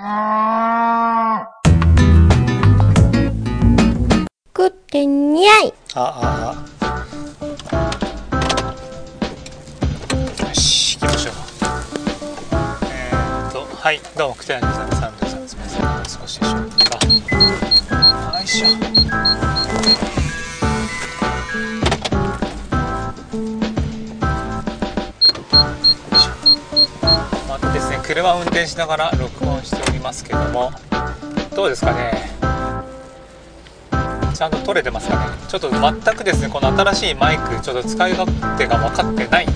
食ってにゃい。あ、あ、あ。よし、行きましょう。えーっと、はい、どうも、くてやねさん、サンドさん、すみません。少しでしょうか。よいしょ。またですね、車を運転しながら録音しておりますますけども、どうですかね。ちゃんと撮れてますかね。ちょっと全くですねこの新しいマイクちょっと使い勝手が分かってない。っ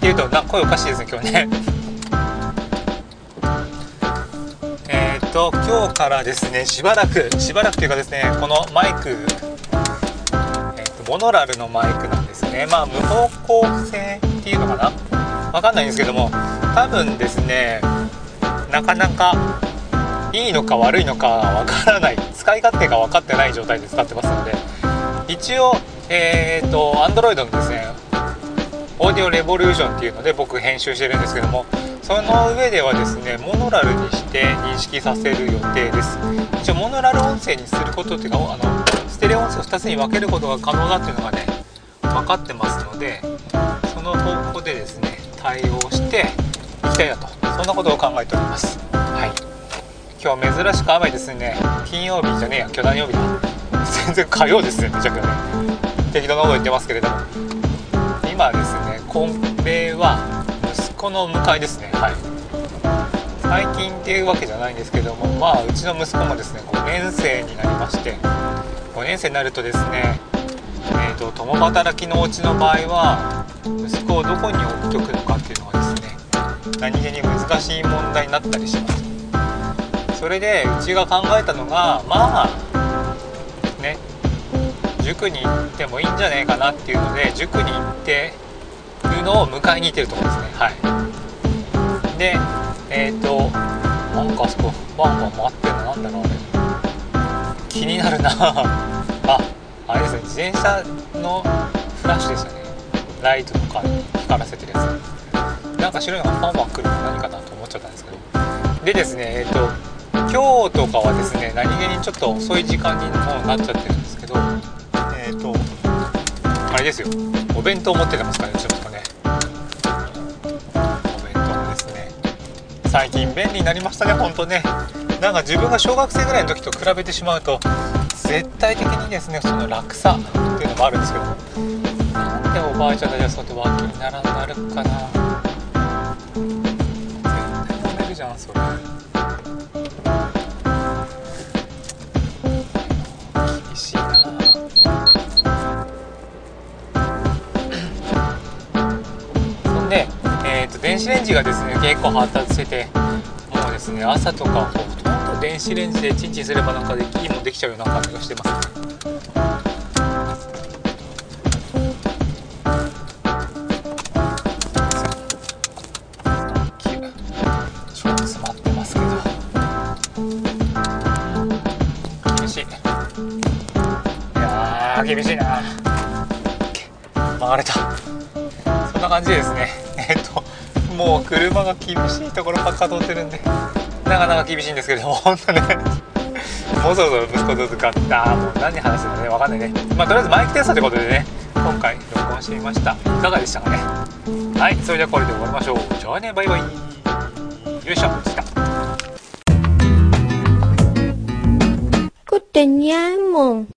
ていうとな声おかしいですね今日ね。えっと今日からですねしばらくしばらくというかですねこのマイク、えーとモノラルのマイクなんですね。まあ無方向性っていうのかな。分かんないんですけども多分ですねなかなかいいのか悪いのかわからない。使い勝手が分かってない状態で使ってますので。一応えっ、と Android のですねオーディオレボリューションっていうので僕編集してるんですけどもその上ではですねモノラルにして認識させる予定です。一応モノラル音声にすることっていうかあのステレオ音声を2つに分けることが可能だっていうのがね分かってますのでその方向でですね対応していきたいなと。そんなことを考えております。はい。今日珍しく雨ですね。金曜日じゃねえや。今日何曜日だ？全然火曜ですね。めちゃくちゃね。適当なこと言ってますけれども。今ですねコンペは息子の迎えですね。はい。最近っていうわけじゃないんですけどもまあうちの息子もですね5年生になりまして5年生になるとですねえーと共働きのお家の場合は息子をどこに置いておくのかっていうのがですね何気に難しい問題になったりしますそれでうちが考えたのがまあね塾に行ってもいいんじゃないかなっていうので塾に行ってるのを迎えに行ってるところですね。はい。でえっ、ー、となんかあそこバンバン回ってるのなんだろうね。気になるな。ああれですね自転車のフラッシュですよね。ライトとか光らせてるやつ。なんか白いのがバンバン来るの何かなと思っちゃったんですけど。でですねえっ、ー、と今日とかはですね何気にちょっと遅い時間にもうなっちゃってるんですけどえっ、ー、とあれですよ。お弁当持っててますからねちょっとね。お弁当ですね。最近便利になりましたねほんとね。なんか自分が小学生ぐらいの時と比べてしまうと絶対的にですねその楽さっていうのもあるんですけど。なんでおばあちゃんたちはそうやって脇にならなるかな。ほんで、えーと、電子レンジがですね結構発達しててもうですね朝とかほとんど電子レンジでチンチンすればなんかでいいもできちゃうような感じがしてます。ねや厳しいな。曲がれた。そんな感じでですね。えっともう車が厳しいところばっか通ってるんでなかなか厳しいんですけども 本当ね。もうそろそろ息子と使った。もう何話してるのね分かんないね。まあとりあえずマイクテストということでね今回録音してみました。いかがでしたかね。はいそれではこれで終わりましょう。じゃあねバイバイ。よいしょ。でした食ってにゃいもん。